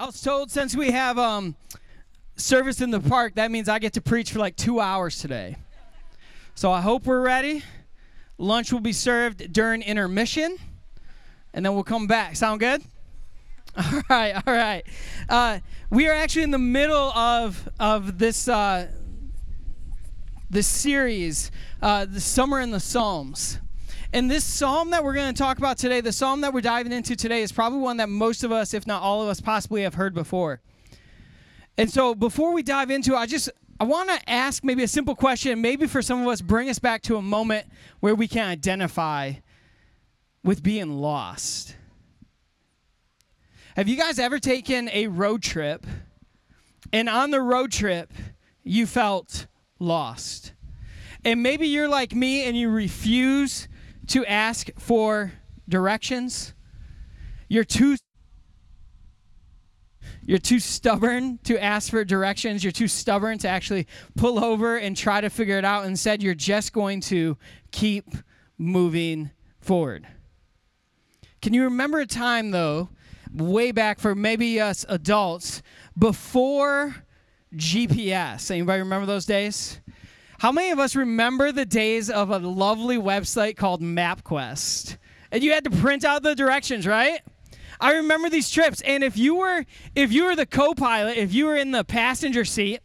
I was told since we have um, service in the park, that means I get to preach for like two hours today. So I hope we're ready. Lunch will be served during intermission, and then we'll come back. Sound good? All right, all right. Uh, we are actually in the middle of of this uh, this series, uh, the summer in the Psalms. And this psalm that we're going to talk about today, the psalm that we're diving into today, is probably one that most of us, if not all of us, possibly have heard before. And so before we dive into it, I just I want to ask maybe a simple question, maybe for some of us, bring us back to a moment where we can identify with being lost. Have you guys ever taken a road trip and on the road trip you felt lost? And maybe you're like me and you refuse to ask for directions. You're too you're too stubborn to ask for directions. You're too stubborn to actually pull over and try to figure it out. Instead, you're just going to keep moving forward. Can you remember a time, though, way back for maybe us adults, before GPS? Anybody remember those days? How many of us remember the days of a lovely website called MapQuest? And you had to print out the directions, right? I remember these trips, and if you were if you were the co-pilot, if you were in the passenger seat,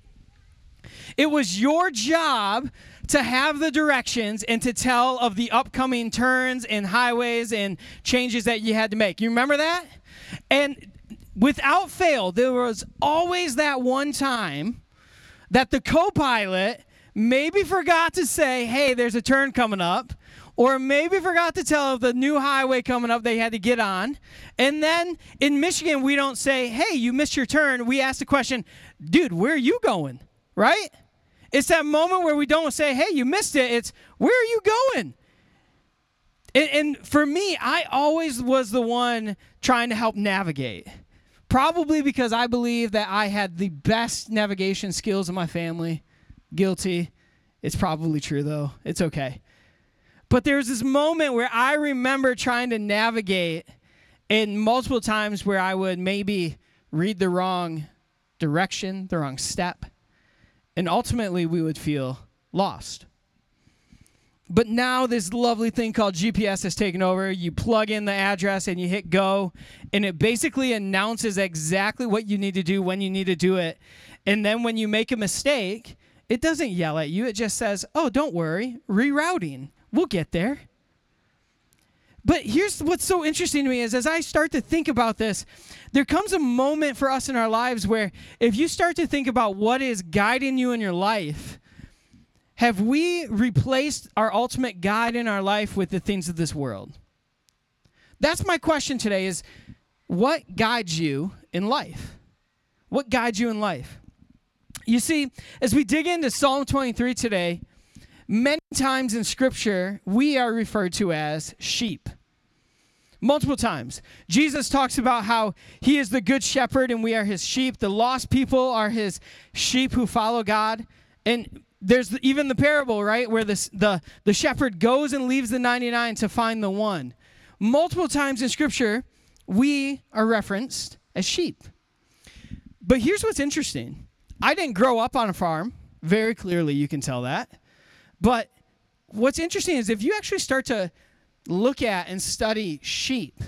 it was your job to have the directions and to tell of the upcoming turns and highways and changes that you had to make. You remember that? And without fail, there was always that one time that the co-pilot maybe forgot to say, "Hey, there's a turn coming up." or maybe forgot to tell of the new highway coming up they had to get on. And then in Michigan, we don't say, hey, you missed your turn. We ask the question, dude, where are you going? Right? It's that moment where we don't say, hey, you missed it. It's, where are you going? And, and for me, I always was the one trying to help navigate. Probably because I believe that I had the best navigation skills in my family. Guilty. It's probably true, though. It's okay. But there was this moment where I remember trying to navigate, and multiple times where I would maybe read the wrong direction, the wrong step, and ultimately we would feel lost. But now this lovely thing called GPS has taken over. You plug in the address and you hit go, and it basically announces exactly what you need to do when you need to do it. And then when you make a mistake, it doesn't yell at you. It just says, "Oh, don't worry, rerouting." We'll get there. But here's what's so interesting to me is as I start to think about this, there comes a moment for us in our lives where if you start to think about what is guiding you in your life, have we replaced our ultimate guide in our life with the things of this world? That's my question today is what guides you in life? What guides you in life? You see, as we dig into Psalm 23 today, Many times in Scripture, we are referred to as sheep. Multiple times. Jesus talks about how he is the good shepherd and we are his sheep. The lost people are his sheep who follow God. And there's even the parable, right, where this, the, the shepherd goes and leaves the 99 to find the one. Multiple times in Scripture, we are referenced as sheep. But here's what's interesting I didn't grow up on a farm. Very clearly, you can tell that. But what's interesting is if you actually start to look at and study sheep,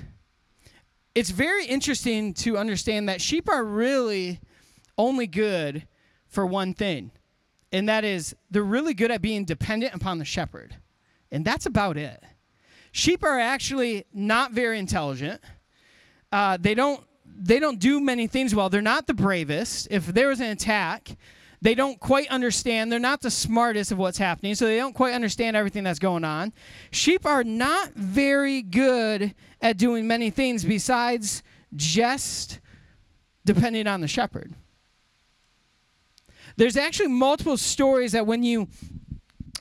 it's very interesting to understand that sheep are really only good for one thing, and that is they're really good at being dependent upon the shepherd. And that's about it. Sheep are actually not very intelligent. Uh, they don't they don't do many things well. They're not the bravest. If there was an attack, they don't quite understand. They're not the smartest of what's happening, so they don't quite understand everything that's going on. Sheep are not very good at doing many things besides just depending on the shepherd. There's actually multiple stories that when you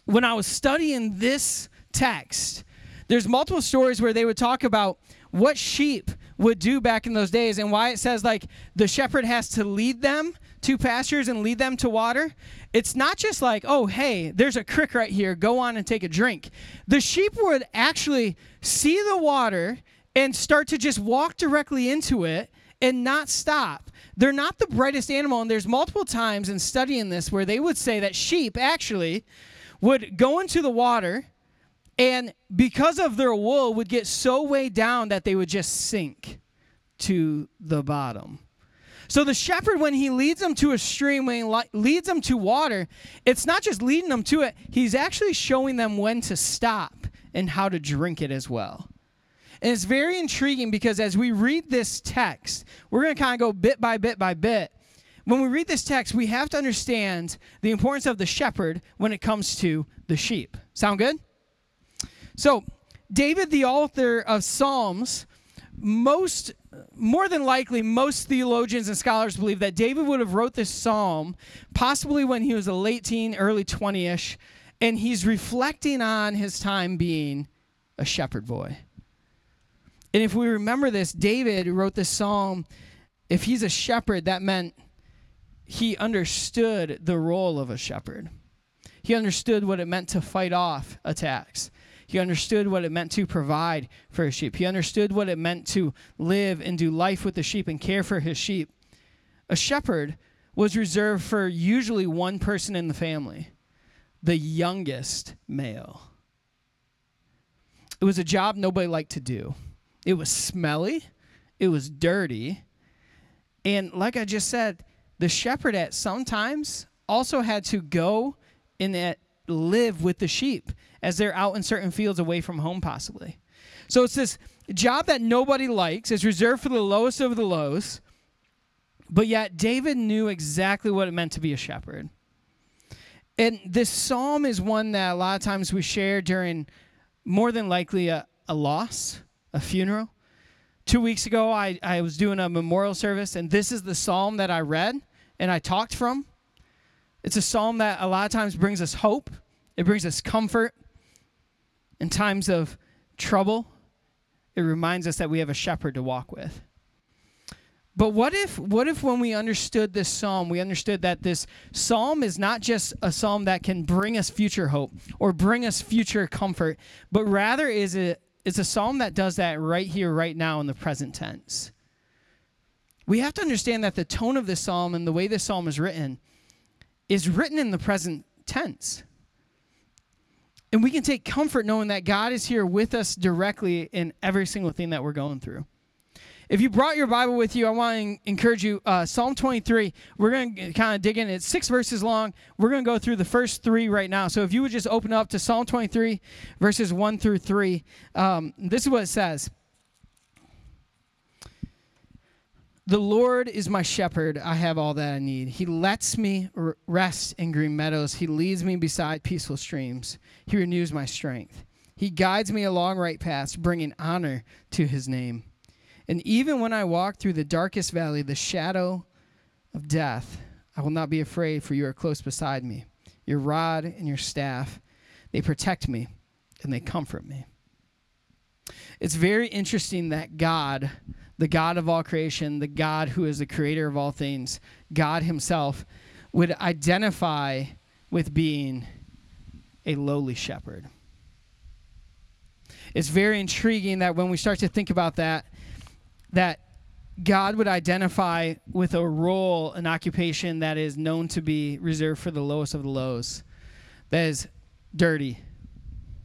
when I was studying this text, there's multiple stories where they would talk about what sheep would do back in those days and why it says like the shepherd has to lead them to pastures and lead them to water, it's not just like, oh, hey, there's a creek right here, go on and take a drink. The sheep would actually see the water and start to just walk directly into it and not stop. They're not the brightest animal, and there's multiple times in studying this where they would say that sheep actually would go into the water and because of their wool would get so weighed down that they would just sink to the bottom. So the shepherd, when he leads them to a stream, when he leads them to water, it's not just leading them to it, he's actually showing them when to stop and how to drink it as well. And it's very intriguing because as we read this text, we're going to kind of go bit by bit by bit. When we read this text, we have to understand the importance of the shepherd when it comes to the sheep. Sound good? So, David, the author of Psalms, most more than likely most theologians and scholars believe that david would have wrote this psalm possibly when he was a late teen early 20ish and he's reflecting on his time being a shepherd boy. And if we remember this david wrote this psalm if he's a shepherd that meant he understood the role of a shepherd. He understood what it meant to fight off attacks he understood what it meant to provide for his sheep. He understood what it meant to live and do life with the sheep and care for his sheep. A shepherd was reserved for usually one person in the family, the youngest male. It was a job nobody liked to do. It was smelly, it was dirty, and like I just said, the shepherd at sometimes also had to go and live with the sheep as they're out in certain fields away from home, possibly. So it's this job that nobody likes, is reserved for the lowest of the lows, but yet David knew exactly what it meant to be a shepherd. And this psalm is one that a lot of times we share during more than likely a, a loss, a funeral. Two weeks ago, I, I was doing a memorial service, and this is the psalm that I read and I talked from. It's a psalm that a lot of times brings us hope, it brings us comfort, in times of trouble, it reminds us that we have a shepherd to walk with. But what if what if when we understood this psalm, we understood that this psalm is not just a psalm that can bring us future hope or bring us future comfort, but rather is a is a psalm that does that right here right now in the present tense. We have to understand that the tone of this psalm and the way this psalm is written is written in the present tense. And we can take comfort knowing that God is here with us directly in every single thing that we're going through. If you brought your Bible with you, I want to encourage you. Uh, Psalm 23, we're going to kind of dig in. It's six verses long. We're going to go through the first three right now. So if you would just open up to Psalm 23, verses 1 through 3, um, this is what it says The Lord is my shepherd. I have all that I need. He lets me rest in green meadows. He leads me beside peaceful streams. He renews my strength. He guides me along right paths, bringing honor to his name. And even when I walk through the darkest valley, the shadow of death, I will not be afraid, for you are close beside me. Your rod and your staff, they protect me and they comfort me. It's very interesting that God the God of all creation, the God who is the creator of all things, God Himself, would identify with being a lowly shepherd. It's very intriguing that when we start to think about that, that God would identify with a role, an occupation that is known to be reserved for the lowest of the lows, that is dirty,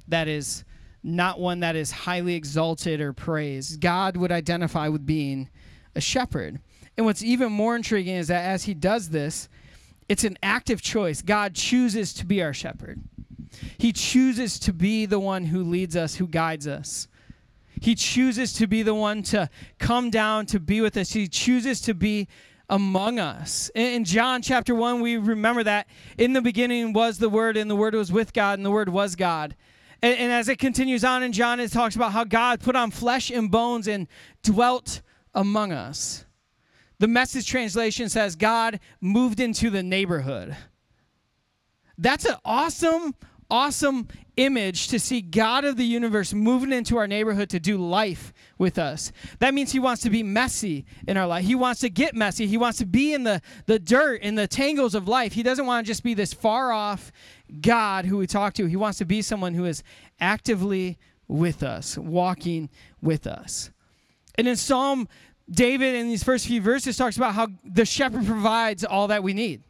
that is not one that is highly exalted or praised. God would identify with being a shepherd. And what's even more intriguing is that as he does this, it's an active choice. God chooses to be our shepherd. He chooses to be the one who leads us, who guides us. He chooses to be the one to come down to be with us. He chooses to be among us. In John chapter 1, we remember that in the beginning was the Word, and the Word was with God, and the Word was God. And, and as it continues on in John, it talks about how God put on flesh and bones and dwelt among us. The message translation says God moved into the neighborhood. That's an awesome, awesome image to see God of the universe moving into our neighborhood to do life with us. That means He wants to be messy in our life. He wants to get messy. He wants to be in the, the dirt, in the tangles of life. He doesn't want to just be this far off God who we talk to. He wants to be someone who is actively with us, walking with us. And in Psalm David in these first few verses talks about how the shepherd provides all that we need.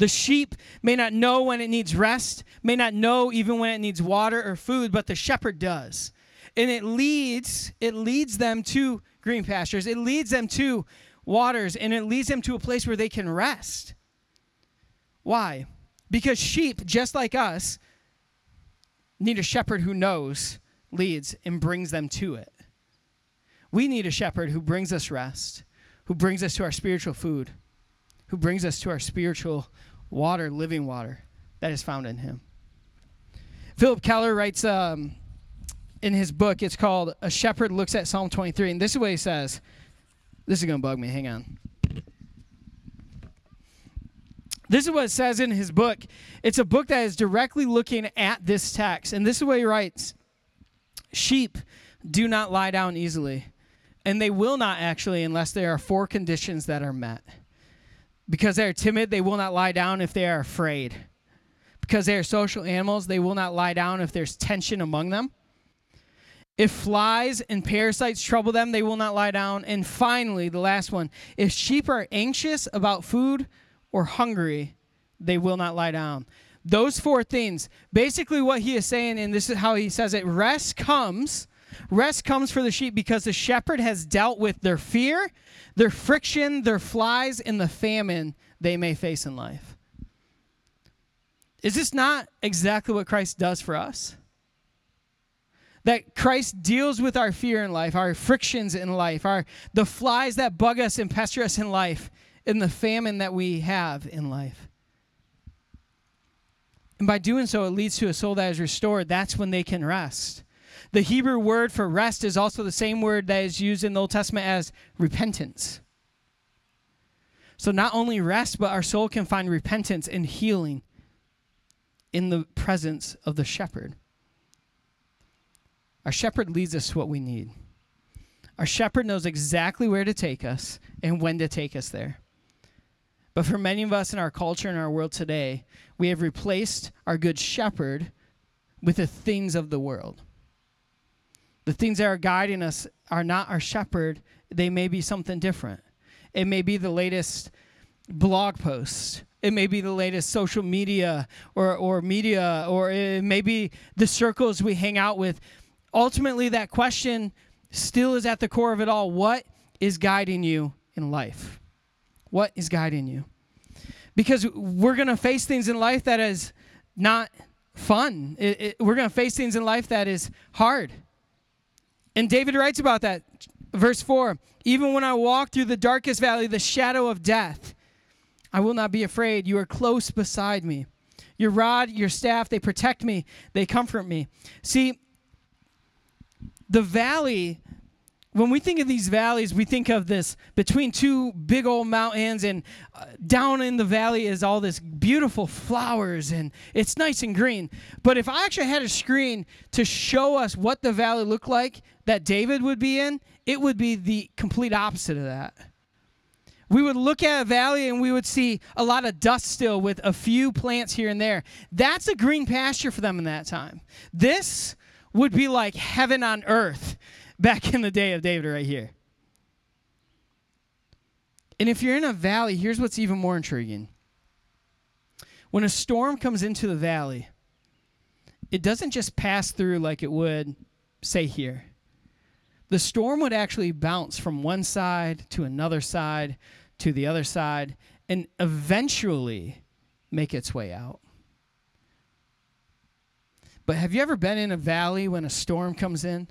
The sheep may not know when it needs rest, may not know even when it needs water or food, but the shepherd does. And it leads it leads them to green pastures. It leads them to waters and it leads them to a place where they can rest. Why? Because sheep, just like us, need a shepherd who knows, leads, and brings them to it. We need a shepherd who brings us rest, who brings us to our spiritual food, who brings us to our spiritual water, living water that is found in him. Phillip Keller writes um, in his book, it's called A Shepherd Looks at Psalm 23, and this is what he says. This is going to bug me. Hang on. This is what it says in his book. It's a book that is directly looking at this text. And this is what he writes Sheep do not lie down easily, and they will not actually unless there are four conditions that are met. Because they are timid, they will not lie down if they are afraid. Because they are social animals, they will not lie down if there's tension among them. If flies and parasites trouble them, they will not lie down. And finally, the last one if sheep are anxious about food or hungry, they will not lie down. Those four things, basically, what he is saying, and this is how he says it rest comes. Rest comes for the sheep because the shepherd has dealt with their fear, their friction, their flies, and the famine they may face in life. Is this not exactly what Christ does for us? that Christ deals with our fear in life, our frictions in life, our the flies that bug us and pester us in life, and the famine that we have in life. And by doing so, it leads to a soul that is restored. That's when they can rest. The Hebrew word for rest is also the same word that is used in the Old Testament as repentance. So not only rest, but our soul can find repentance and healing in the presence of the shepherd. Our shepherd leads us to what we need. Our shepherd knows exactly where to take us and when to take us there. But for many of us in our culture and our world today, we have replaced our good shepherd with the things of the world. The things that are guiding us are not our shepherd, they may be something different. It may be the latest blog post. It may be the latest social media or, or media, or it may be the circles we hang out with ultimately, that question still is at the core of it all. What is guiding you in life? What is guiding you? Because we're going to face things in life that is not fun. It, it, we're going to face things in life that is hard. And David writes about that. Verse 4 Even when I walk through the darkest valley, the shadow of death, I will not be afraid. You are close beside me. Your rod, your staff, they protect me, they comfort me. See, the valley when we think of these valleys, we think of this between two big old mountains, and uh, down in the valley is all this beautiful flowers, and it's nice and green. But if I actually had a screen to show us what the valley looked like that David would be in, it would be the complete opposite of that. We would look at a valley and we would see a lot of dust still with a few plants here and there. That's a green pasture for them in that time. This would be like heaven on earth back in the day of David right here. And if you're in a valley, here's what's even more intriguing. When a storm comes into the valley, it doesn't just pass through like it would, say, here. The storm would actually bounce from one side to another side to the other side and eventually make its way out. But have you ever been in a valley when a storm comes in?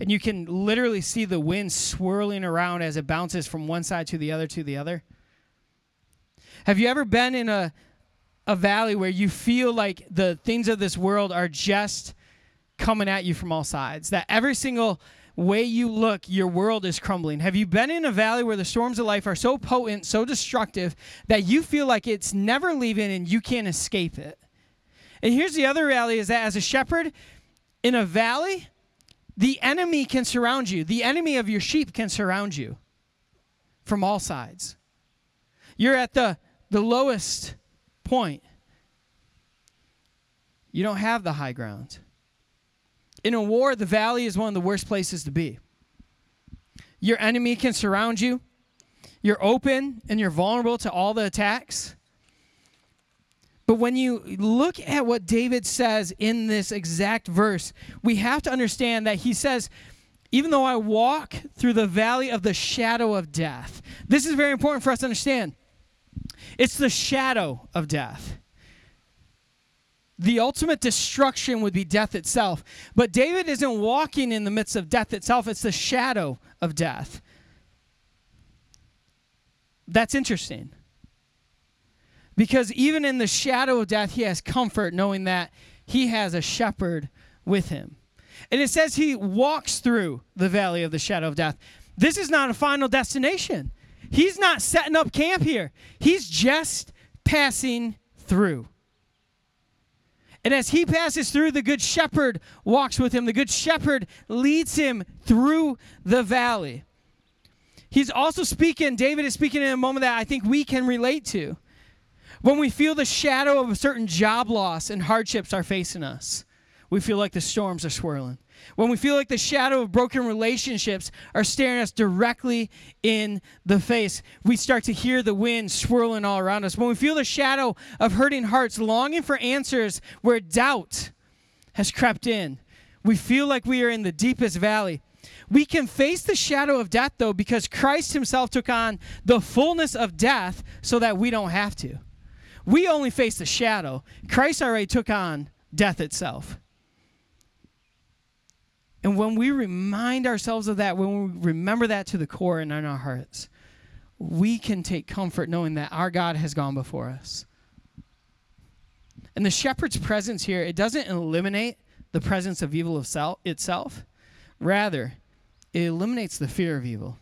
And you can literally see the wind swirling around as it bounces from one side to the other to the other. Have you ever been in a, a valley where you feel like the things of this world are just coming at you from all sides? That every single way you look, your world is crumbling. Have you been in a valley where the storms of life are so potent, so destructive, that you feel like it's never leaving and you can't escape it? And here's the other reality is that as a shepherd in a valley, the enemy can surround you. The enemy of your sheep can surround you from all sides. You're at the, the lowest point. You don't have the high ground. In a war, the valley is one of the worst places to be. Your enemy can surround you. You're open and you're vulnerable to all the attacks. But when you look at what David says in this exact verse, we have to understand that he says, even though I walk through the valley of the shadow of death, this is very important for us to understand. It's the shadow of death. The ultimate destruction would be death itself. But David isn't walking in the midst of death itself, it's the shadow of death. That's interesting. Because even in the shadow of death, he has comfort knowing that he has a shepherd with him. And it says he walks through the valley of the shadow of death. This is not a final destination. He's not setting up camp here, he's just passing through. And as he passes through, the good shepherd walks with him. The good shepherd leads him through the valley. He's also speaking, David is speaking in a moment that I think we can relate to. When we feel the shadow of a certain job loss and hardships are facing us, we feel like the storms are swirling. When we feel like the shadow of broken relationships are staring us directly in the face, we start to hear the wind swirling all around us. When we feel the shadow of hurting hearts longing for answers where doubt has crept in, we feel like we are in the deepest valley. We can face the shadow of death, though, because Christ himself took on the fullness of death so that we don't have to. We only face the shadow. Christ already took on death itself. And when we remind ourselves of that, when we remember that to the core and in our hearts, we can take comfort knowing that our God has gone before us. And the shepherd's presence here, it doesn't eliminate the presence of evil itself. Rather, it eliminates the fear of evil.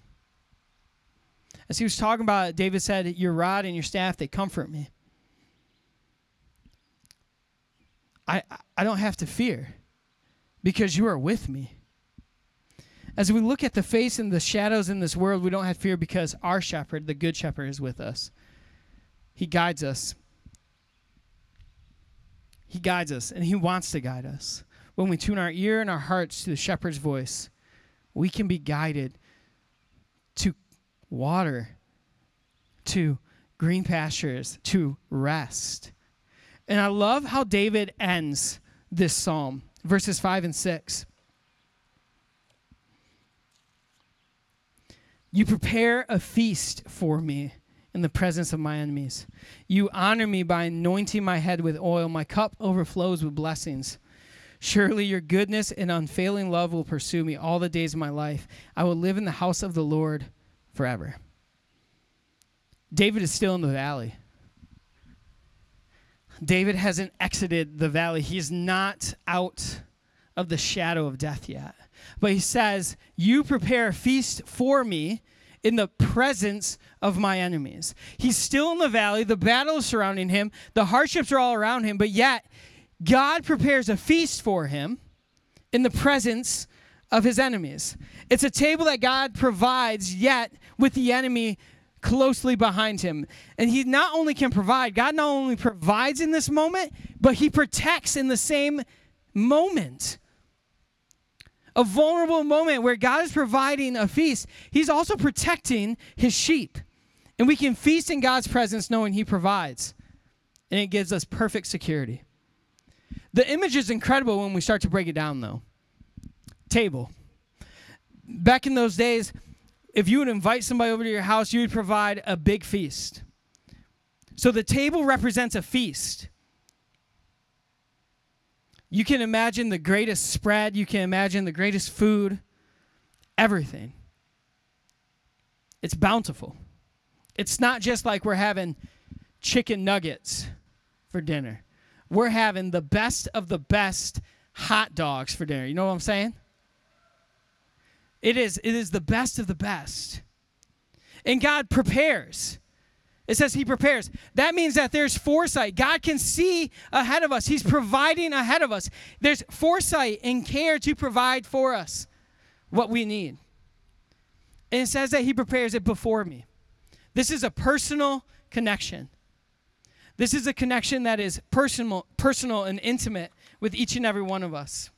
As he was talking about it, David said, Your rod and your staff, they comfort me. I, I don't have to fear because you are with me. As we look at the face and the shadows in this world, we don't have fear because our shepherd, the good shepherd, is with us. He guides us. He guides us, and He wants to guide us. When we tune our ear and our hearts to the shepherd's voice, we can be guided to water, to green pastures, to rest. And I love how David ends this psalm verses 5 and 6. You prepare a feast for me in the presence of my enemies. You honor me by anointing my head with oil. My cup overflows with blessings. Surely your goodness and unfailing love will pursue me all the days of my life. I will live in the house of the Lord forever. David is still in the valley. David hasn't exited the valley. He's not out of the shadow of death yet. But he says, You prepare a feast for me in the presence of my enemies. He's still in the valley. The battle is surrounding him. The hardships are all around him. But yet, God prepares a feast for him in the presence of his enemies. It's a table that God provides, yet with the enemy closely behind him. And he not only can provide, God not only provides in this moment, but he protects in the same moment. A vulnerable moment where God is providing a feast, he's also protecting his sheep. And we can feast in God's presence knowing he provides. And it gives us perfect security. The image is incredible when we start to break it down, though. Table. Back in those days, if you would invite somebody over to your house, you would provide a big feast. So the table represents a feast. You can imagine the greatest spread, you can imagine the greatest food, everything. It's bountiful. It's not just like we're having chicken nuggets for dinner. We're having the best of the best hot dogs for dinner. You know what I'm saying? It is, it is the best of the best. And God prepares. It says He prepares. That means that there's foresight. God can see ahead of us, He's providing ahead of us. There's foresight and care to provide for us what we need. And it says that He prepares it before me. This is a personal connection. This is a connection that is personal, personal and intimate with each and every one of us.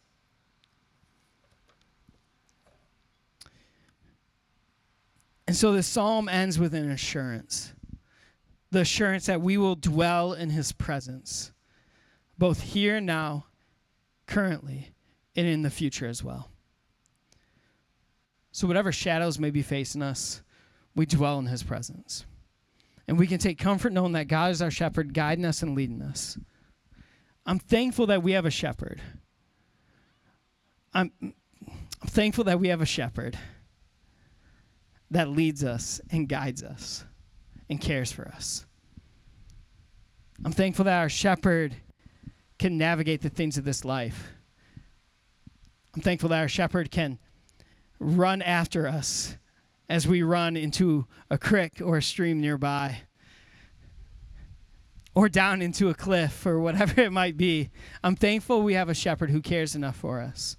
And so the psalm ends with an assurance the assurance that we will dwell in his presence, both here and now, currently, and in the future as well. So, whatever shadows may be facing us, we dwell in his presence. And we can take comfort knowing that God is our shepherd, guiding us and leading us. I'm thankful that we have a shepherd. I'm, I'm thankful that we have a shepherd that leads us and guides us and cares for us. I'm thankful that our shepherd can navigate the things of this life. I'm thankful that our shepherd can run after us as we run into a creek or a stream nearby or down into a cliff or whatever it might be. I'm thankful we have a shepherd who cares enough for us.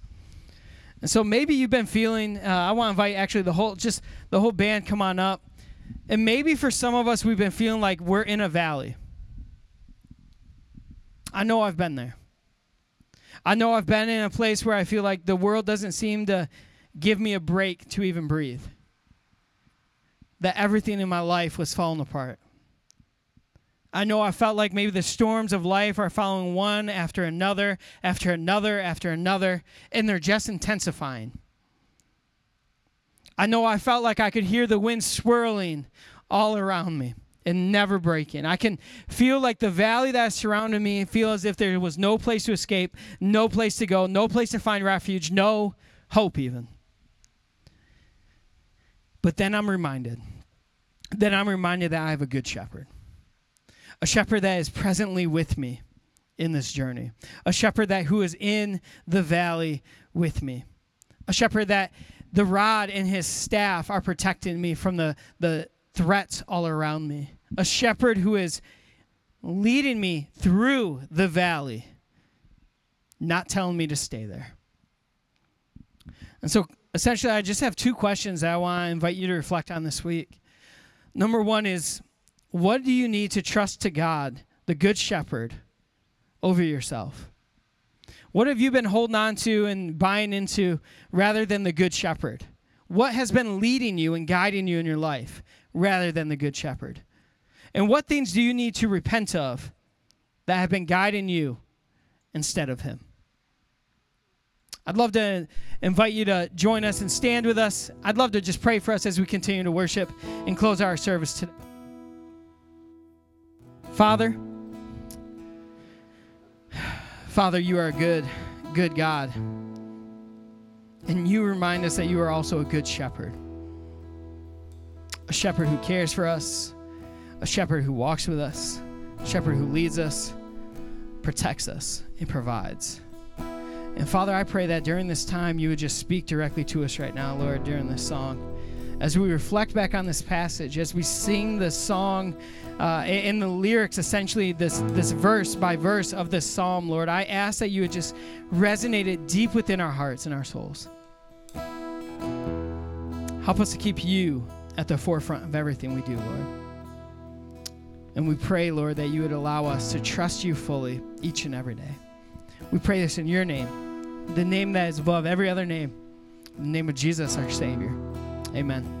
And so maybe you've been feeling, uh, I want to invite actually the whole, just the whole band come on up. And maybe for some of us, we've been feeling like we're in a valley. I know I've been there. I know I've been in a place where I feel like the world doesn't seem to give me a break to even breathe. That everything in my life was falling apart. I know I felt like maybe the storms of life are following one after another, after another, after another, and they're just intensifying. I know I felt like I could hear the wind swirling all around me and never breaking. I can feel like the valley that surrounded me feel as if there was no place to escape, no place to go, no place to find refuge, no hope even. But then I'm reminded. Then I'm reminded that I have a good shepherd. A shepherd that is presently with me in this journey. A shepherd that who is in the valley with me. A shepherd that the rod and his staff are protecting me from the, the threats all around me. A shepherd who is leading me through the valley, not telling me to stay there. And so essentially, I just have two questions that I want to invite you to reflect on this week. Number one is what do you need to trust to God, the Good Shepherd, over yourself? What have you been holding on to and buying into rather than the Good Shepherd? What has been leading you and guiding you in your life rather than the Good Shepherd? And what things do you need to repent of that have been guiding you instead of Him? I'd love to invite you to join us and stand with us. I'd love to just pray for us as we continue to worship and close our service today. Father, Father, you are a good, good God. And you remind us that you are also a good shepherd. A shepherd who cares for us, a shepherd who walks with us, a shepherd who leads us, protects us, and provides. And Father, I pray that during this time you would just speak directly to us right now, Lord, during this song. As we reflect back on this passage, as we sing the song uh, in the lyrics, essentially this this verse by verse of this psalm, Lord, I ask that you would just resonate it deep within our hearts and our souls. Help us to keep you at the forefront of everything we do, Lord. And we pray, Lord, that you would allow us to trust you fully each and every day. We pray this in your name, the name that is above every other name, the name of Jesus, our Savior. Amen.